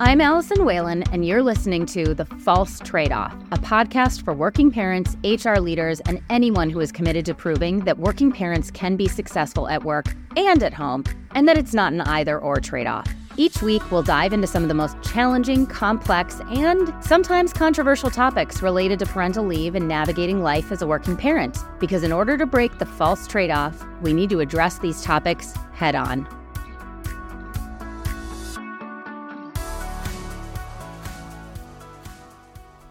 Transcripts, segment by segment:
I'm Allison Whalen, and you're listening to The False Trade Off, a podcast for working parents, HR leaders, and anyone who is committed to proving that working parents can be successful at work and at home, and that it's not an either or trade off. Each week, we'll dive into some of the most challenging, complex, and sometimes controversial topics related to parental leave and navigating life as a working parent. Because in order to break the false trade off, we need to address these topics head on.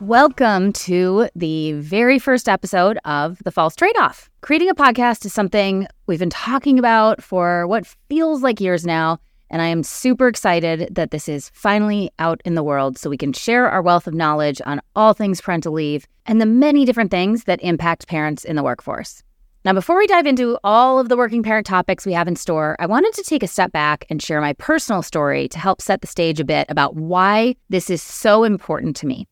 Welcome to the very first episode of The False Trade Off. Creating a podcast is something we've been talking about for what feels like years now. And I am super excited that this is finally out in the world so we can share our wealth of knowledge on all things parental leave and the many different things that impact parents in the workforce. Now, before we dive into all of the working parent topics we have in store, I wanted to take a step back and share my personal story to help set the stage a bit about why this is so important to me.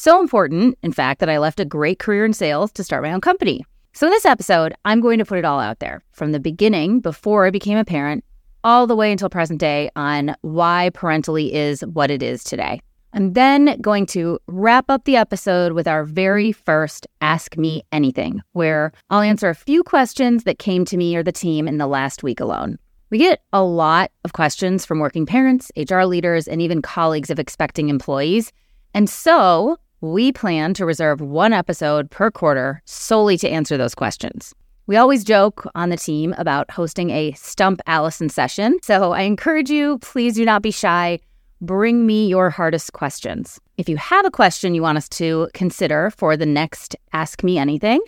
So important, in fact, that I left a great career in sales to start my own company. So, in this episode, I'm going to put it all out there from the beginning, before I became a parent, all the way until present day on why Parentaly is what it is today. I'm then going to wrap up the episode with our very first Ask Me Anything, where I'll answer a few questions that came to me or the team in the last week alone. We get a lot of questions from working parents, HR leaders, and even colleagues of expecting employees. And so we plan to reserve one episode per quarter solely to answer those questions. We always joke on the team about hosting a Stump Allison session. So I encourage you, please do not be shy. Bring me your hardest questions. If you have a question you want us to consider for the next Ask Me Anything,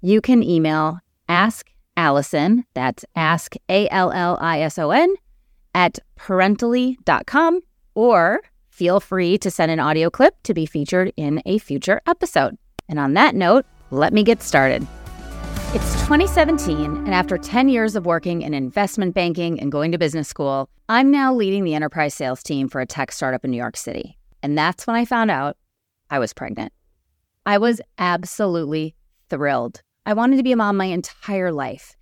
you can email ask Allison, that's ask A L L I S O N, at parentaly.com or feel free to send an audio clip to be featured in a future episode. And on that note, let me get started. It's 2017, and after 10 years of working in investment banking and going to business school, I'm now leading the enterprise sales team for a tech startup in New York City. And that's when I found out I was pregnant. I was absolutely thrilled. I wanted to be a mom my entire life.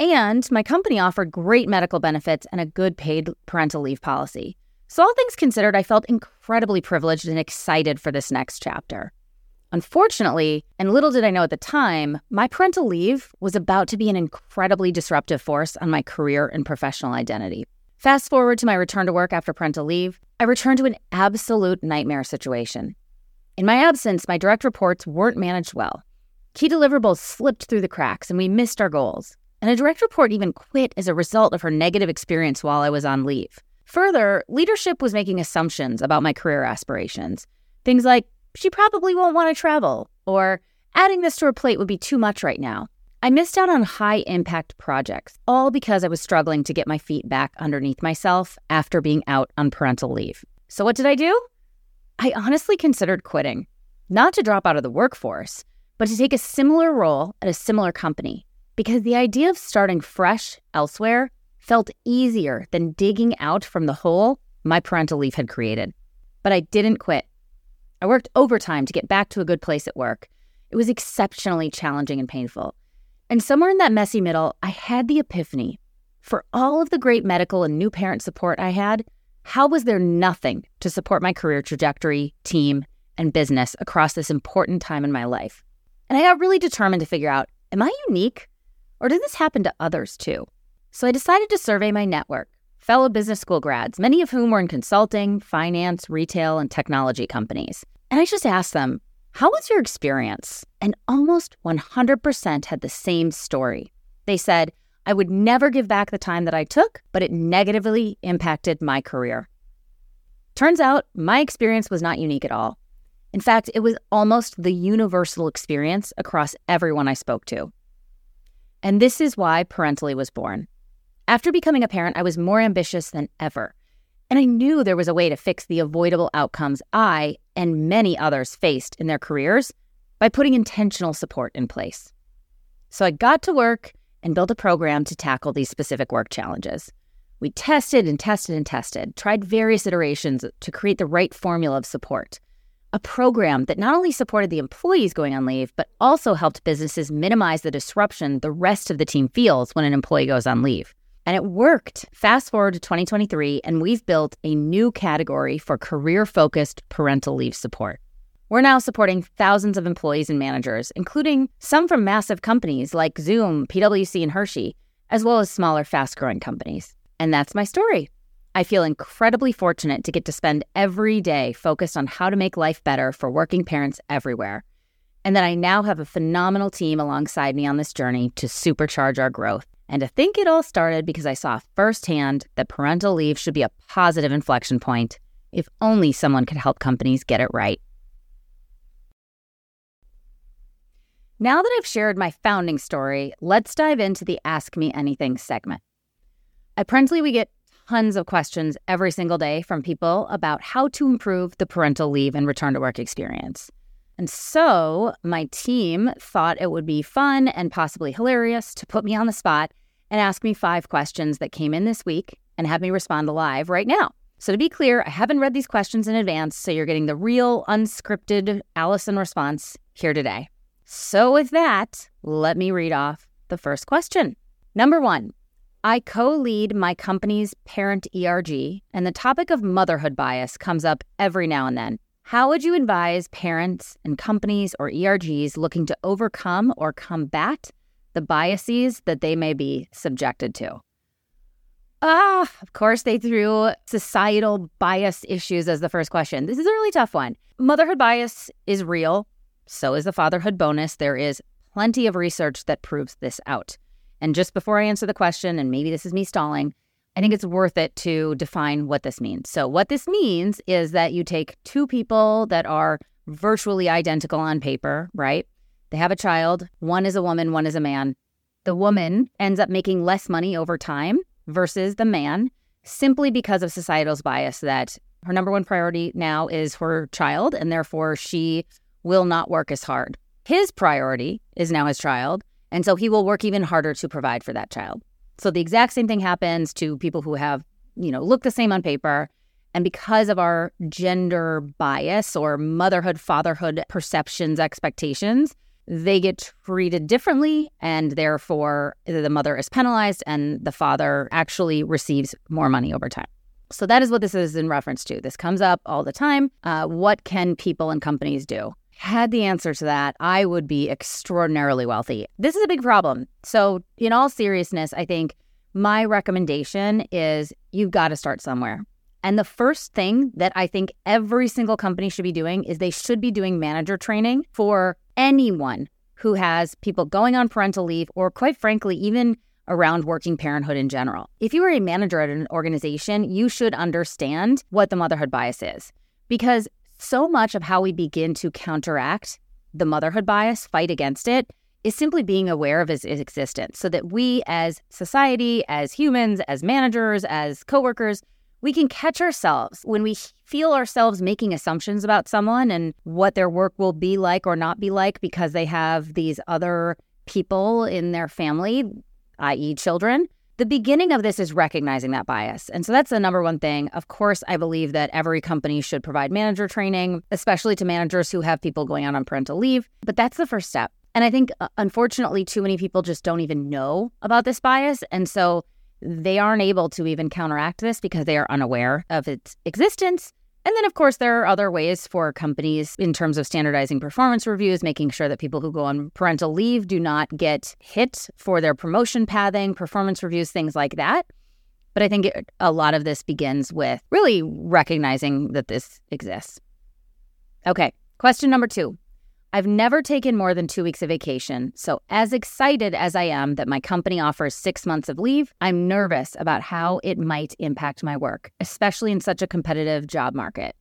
And my company offered great medical benefits and a good paid parental leave policy. So, all things considered, I felt incredibly privileged and excited for this next chapter. Unfortunately, and little did I know at the time, my parental leave was about to be an incredibly disruptive force on my career and professional identity. Fast forward to my return to work after parental leave, I returned to an absolute nightmare situation. In my absence, my direct reports weren't managed well. Key deliverables slipped through the cracks and we missed our goals. And a direct report even quit as a result of her negative experience while I was on leave. Further, leadership was making assumptions about my career aspirations. Things like, she probably won't want to travel, or adding this to her plate would be too much right now. I missed out on high impact projects, all because I was struggling to get my feet back underneath myself after being out on parental leave. So, what did I do? I honestly considered quitting, not to drop out of the workforce, but to take a similar role at a similar company, because the idea of starting fresh elsewhere felt easier than digging out from the hole my parental leave had created. But I didn't quit. I worked overtime to get back to a good place at work. It was exceptionally challenging and painful. And somewhere in that messy middle, I had the epiphany. For all of the great medical and new parent support I had, how was there nothing to support my career trajectory, team, and business across this important time in my life? And I got really determined to figure out am I unique? Or did this happen to others too? So I decided to survey my network, fellow business school grads, many of whom were in consulting, finance, retail, and technology companies. And I just asked them, How was your experience? And almost 100% had the same story. They said, I would never give back the time that I took, but it negatively impacted my career. Turns out my experience was not unique at all. In fact, it was almost the universal experience across everyone I spoke to. And this is why Parentaly was born. After becoming a parent, I was more ambitious than ever. And I knew there was a way to fix the avoidable outcomes I and many others faced in their careers by putting intentional support in place. So I got to work and built a program to tackle these specific work challenges. We tested and tested and tested, tried various iterations to create the right formula of support. A program that not only supported the employees going on leave, but also helped businesses minimize the disruption the rest of the team feels when an employee goes on leave. And it worked. Fast forward to 2023, and we've built a new category for career focused parental leave support. We're now supporting thousands of employees and managers, including some from massive companies like Zoom, PwC, and Hershey, as well as smaller, fast growing companies. And that's my story. I feel incredibly fortunate to get to spend every day focused on how to make life better for working parents everywhere. And that I now have a phenomenal team alongside me on this journey to supercharge our growth. And to think it all started because I saw firsthand that parental leave should be a positive inflection point if only someone could help companies get it right. Now that I've shared my founding story, let's dive into the Ask Me Anything segment. At Parentaly, we get tons of questions every single day from people about how to improve the parental leave and return to work experience. And so my team thought it would be fun and possibly hilarious to put me on the spot and ask me five questions that came in this week and have me respond live right now. So, to be clear, I haven't read these questions in advance, so you're getting the real unscripted Allison response here today. So, with that, let me read off the first question. Number one I co lead my company's parent ERG, and the topic of motherhood bias comes up every now and then. How would you advise parents and companies or ERGs looking to overcome or combat the biases that they may be subjected to? Ah, of course, they threw societal bias issues as the first question. This is a really tough one. Motherhood bias is real. So is the fatherhood bonus. There is plenty of research that proves this out. And just before I answer the question, and maybe this is me stalling, I think it's worth it to define what this means. So, what this means is that you take two people that are virtually identical on paper, right? They have a child, one is a woman, one is a man. The woman ends up making less money over time versus the man simply because of societal's bias that her number one priority now is her child, and therefore she will not work as hard. His priority is now his child, and so he will work even harder to provide for that child. So the exact same thing happens to people who have, you know, look the same on paper. And because of our gender bias or motherhood, fatherhood perceptions, expectations, they get treated differently. And therefore, the mother is penalized and the father actually receives more money over time. So that is what this is in reference to. This comes up all the time. Uh, what can people and companies do? Had the answer to that, I would be extraordinarily wealthy. This is a big problem. So, in all seriousness, I think my recommendation is you've got to start somewhere. And the first thing that I think every single company should be doing is they should be doing manager training for anyone who has people going on parental leave or, quite frankly, even around working parenthood in general. If you are a manager at an organization, you should understand what the motherhood bias is because so much of how we begin to counteract the motherhood bias, fight against it, is simply being aware of its existence so that we as society, as humans, as managers, as coworkers, we can catch ourselves when we feel ourselves making assumptions about someone and what their work will be like or not be like because they have these other people in their family, i.e., children the beginning of this is recognizing that bias. And so that's the number one thing. Of course, I believe that every company should provide manager training, especially to managers who have people going out on parental leave. But that's the first step. And I think, uh, unfortunately, too many people just don't even know about this bias. And so they aren't able to even counteract this because they are unaware of its existence. And then, of course, there are other ways for companies in terms of standardizing performance reviews, making sure that people who go on parental leave do not get hit for their promotion pathing, performance reviews, things like that. But I think it, a lot of this begins with really recognizing that this exists. Okay, question number two I've never taken more than two weeks of vacation, so as excited as I am that my company offers six months of leave, I'm nervous about how it might impact my work, especially in such a competitive job market.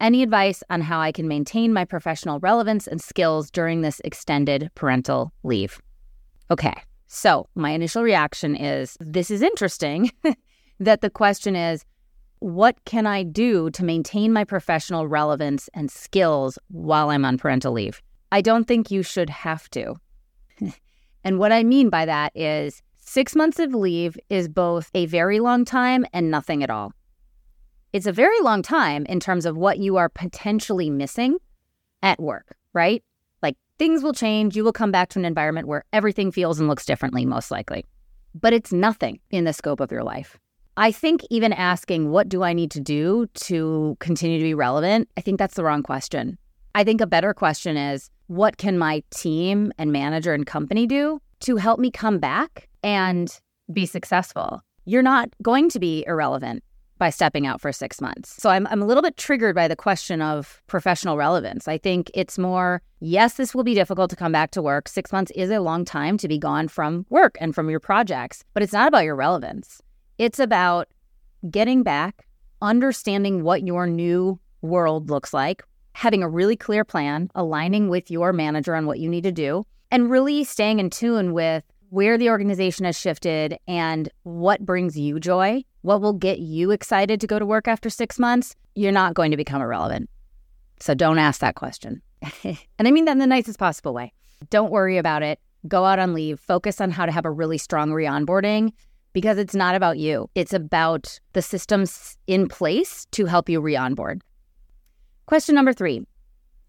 Any advice on how I can maintain my professional relevance and skills during this extended parental leave? Okay, so my initial reaction is this is interesting that the question is, what can I do to maintain my professional relevance and skills while I'm on parental leave? I don't think you should have to. and what I mean by that is six months of leave is both a very long time and nothing at all. It's a very long time in terms of what you are potentially missing at work, right? Like things will change. You will come back to an environment where everything feels and looks differently, most likely. but it's nothing in the scope of your life. I think even asking, what do I need to do to continue to be relevant? I think that's the wrong question. I think a better question is, what can my team and manager and company do to help me come back and be successful? You're not going to be irrelevant by stepping out for six months. So I'm, I'm a little bit triggered by the question of professional relevance. I think it's more, yes, this will be difficult to come back to work. Six months is a long time to be gone from work and from your projects, but it's not about your relevance. It's about getting back, understanding what your new world looks like, having a really clear plan, aligning with your manager on what you need to do, and really staying in tune with where the organization has shifted and what brings you joy, what will get you excited to go to work after six months, you're not going to become irrelevant. So don't ask that question. and I mean that in the nicest possible way. Don't worry about it. Go out on leave, focus on how to have a really strong re onboarding because it's not about you. It's about the systems in place to help you re onboard. Question number three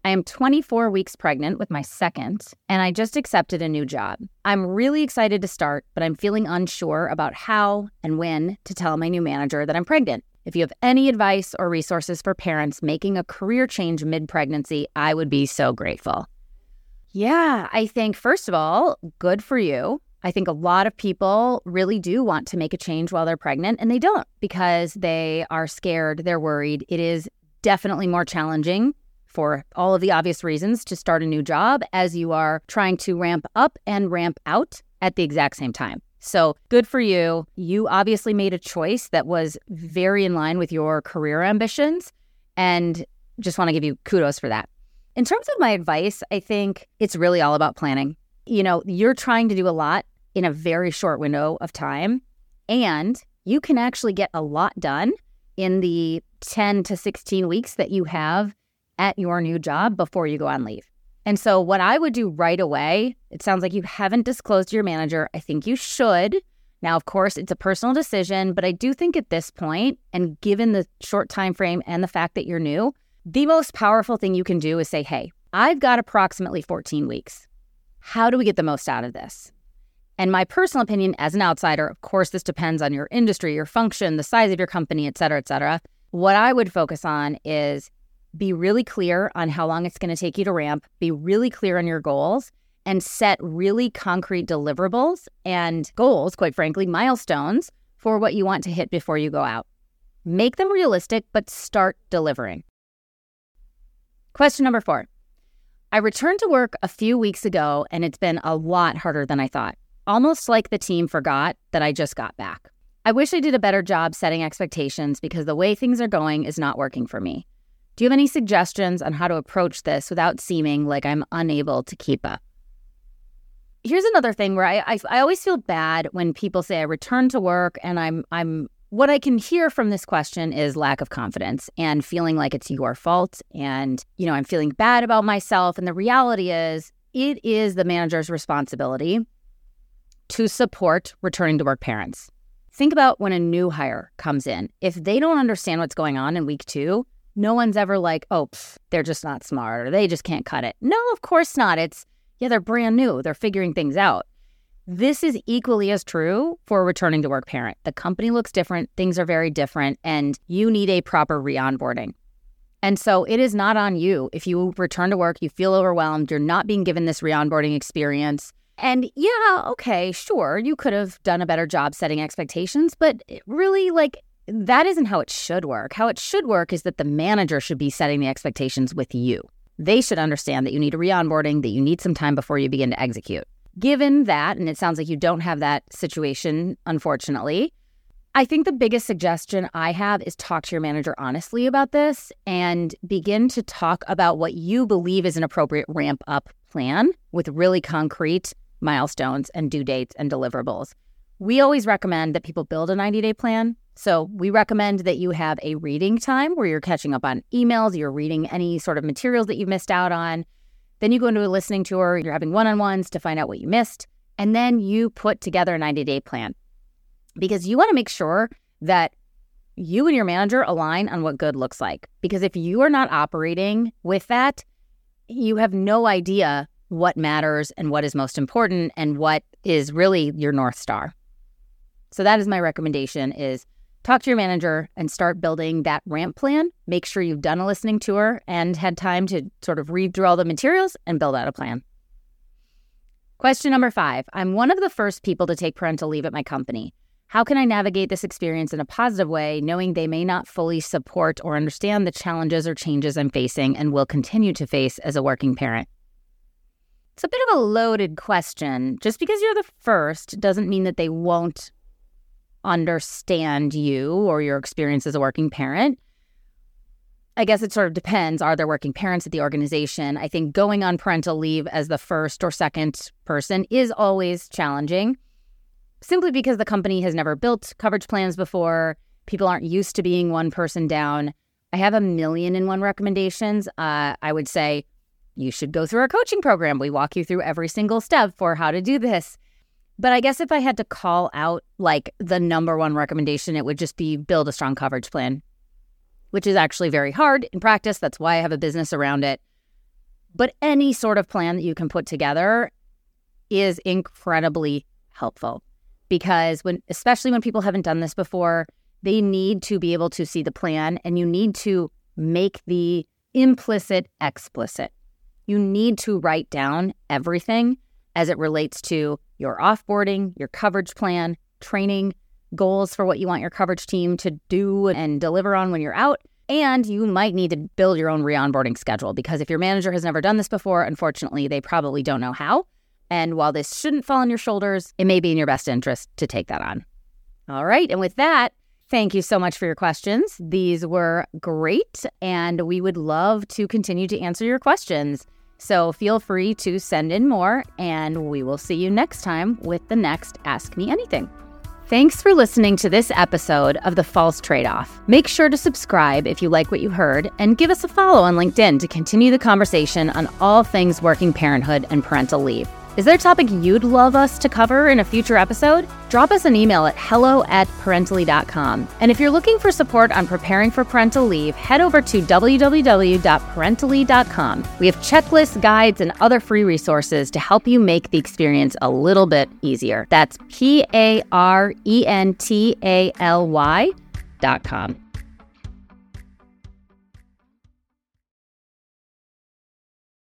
I am 24 weeks pregnant with my second, and I just accepted a new job. I'm really excited to start, but I'm feeling unsure about how and when to tell my new manager that I'm pregnant. If you have any advice or resources for parents making a career change mid pregnancy, I would be so grateful. Yeah, I think, first of all, good for you. I think a lot of people really do want to make a change while they're pregnant, and they don't because they are scared, they're worried. It is definitely more challenging for all of the obvious reasons to start a new job as you are trying to ramp up and ramp out at the exact same time. So good for you. You obviously made a choice that was very in line with your career ambitions. And just want to give you kudos for that. In terms of my advice, I think it's really all about planning. You know, you're trying to do a lot in a very short window of time, and you can actually get a lot done in the 10 to 16 weeks that you have at your new job before you go on leave. And so, what I would do right away, it sounds like you haven't disclosed to your manager. I think you should. Now, of course, it's a personal decision, but I do think at this point, and given the short time frame and the fact that you're new, the most powerful thing you can do is say, "Hey, I've got approximately 14 weeks. How do we get the most out of this?" And my personal opinion as an outsider, of course, this depends on your industry, your function, the size of your company, et cetera, et cetera. What I would focus on is be really clear on how long it's going to take you to ramp, be really clear on your goals, and set really concrete deliverables and goals, quite frankly, milestones for what you want to hit before you go out. Make them realistic, but start delivering. Question number four I returned to work a few weeks ago, and it's been a lot harder than I thought, almost like the team forgot that I just got back. I wish I did a better job setting expectations because the way things are going is not working for me. Do you have any suggestions on how to approach this without seeming like I'm unable to keep up? Here's another thing where I, I, I always feel bad when people say I return to work and I'm I'm what I can hear from this question is lack of confidence and feeling like it's your fault and you know I'm feeling bad about myself and the reality is it is the manager's responsibility to support returning to work parents. Think about when a new hire comes in. If they don't understand what's going on in week 2, no one's ever like, oh, pff, they're just not smart or they just can't cut it. No, of course not. It's, yeah, they're brand new. They're figuring things out. This is equally as true for a returning to work parent. The company looks different, things are very different, and you need a proper re onboarding. And so it is not on you. If you return to work, you feel overwhelmed, you're not being given this re onboarding experience. And yeah, okay, sure, you could have done a better job setting expectations, but eh, really, like, that isn't how it should work. How it should work is that the manager should be setting the expectations with you. They should understand that you need a re onboarding, that you need some time before you begin to execute. Given that, and it sounds like you don't have that situation, unfortunately, I think the biggest suggestion I have is talk to your manager honestly about this and begin to talk about what you believe is an appropriate ramp up plan with really concrete milestones and due dates and deliverables. We always recommend that people build a 90 day plan so we recommend that you have a reading time where you're catching up on emails, you're reading any sort of materials that you missed out on. Then you go into a listening tour, you're having one on ones to find out what you missed. And then you put together a 90 day plan because you want to make sure that you and your manager align on what good looks like. Because if you are not operating with that, you have no idea what matters and what is most important and what is really your North Star. So that is my recommendation is talk to your manager and start building that ramp plan. Make sure you've done a listening tour and had time to sort of read through all the materials and build out a plan. Question number five I'm one of the first people to take parental leave at my company. How can I navigate this experience in a positive way, knowing they may not fully support or understand the challenges or changes I'm facing and will continue to face as a working parent? It's a bit of a loaded question. Just because you're the first doesn't mean that they won't understand you or your experience as a working parent. I guess it sort of depends. Are there working parents at the organization? I think going on parental leave as the first or second person is always challenging simply because the company has never built coverage plans before. People aren't used to being one person down. I have a million and one recommendations. Uh, I would say you should go through our coaching program. We walk you through every single step for how to do this. But I guess if I had to call out like the number one recommendation, it would just be build a strong coverage plan, which is actually very hard in practice. That's why I have a business around it. But any sort of plan that you can put together is incredibly helpful because when especially when people haven't done this before, they need to be able to see the plan and you need to make the implicit explicit. You need to write down everything as it relates to your offboarding, your coverage plan, training, goals for what you want your coverage team to do and deliver on when you're out. And you might need to build your own re onboarding schedule because if your manager has never done this before, unfortunately, they probably don't know how. And while this shouldn't fall on your shoulders, it may be in your best interest to take that on. All right. And with that, thank you so much for your questions. These were great, and we would love to continue to answer your questions. So feel free to send in more, and we will see you next time with the next Ask Me Anything. Thanks for listening to this episode of The False Trade Off. Make sure to subscribe if you like what you heard and give us a follow on LinkedIn to continue the conversation on all things working parenthood and parental leave. Is there a topic you'd love us to cover in a future episode? Drop us an email at hello at parentaly.com. And if you're looking for support on preparing for parental leave, head over to www.parentaly.com. We have checklists, guides, and other free resources to help you make the experience a little bit easier. That's P A R E N T A L Y dot com.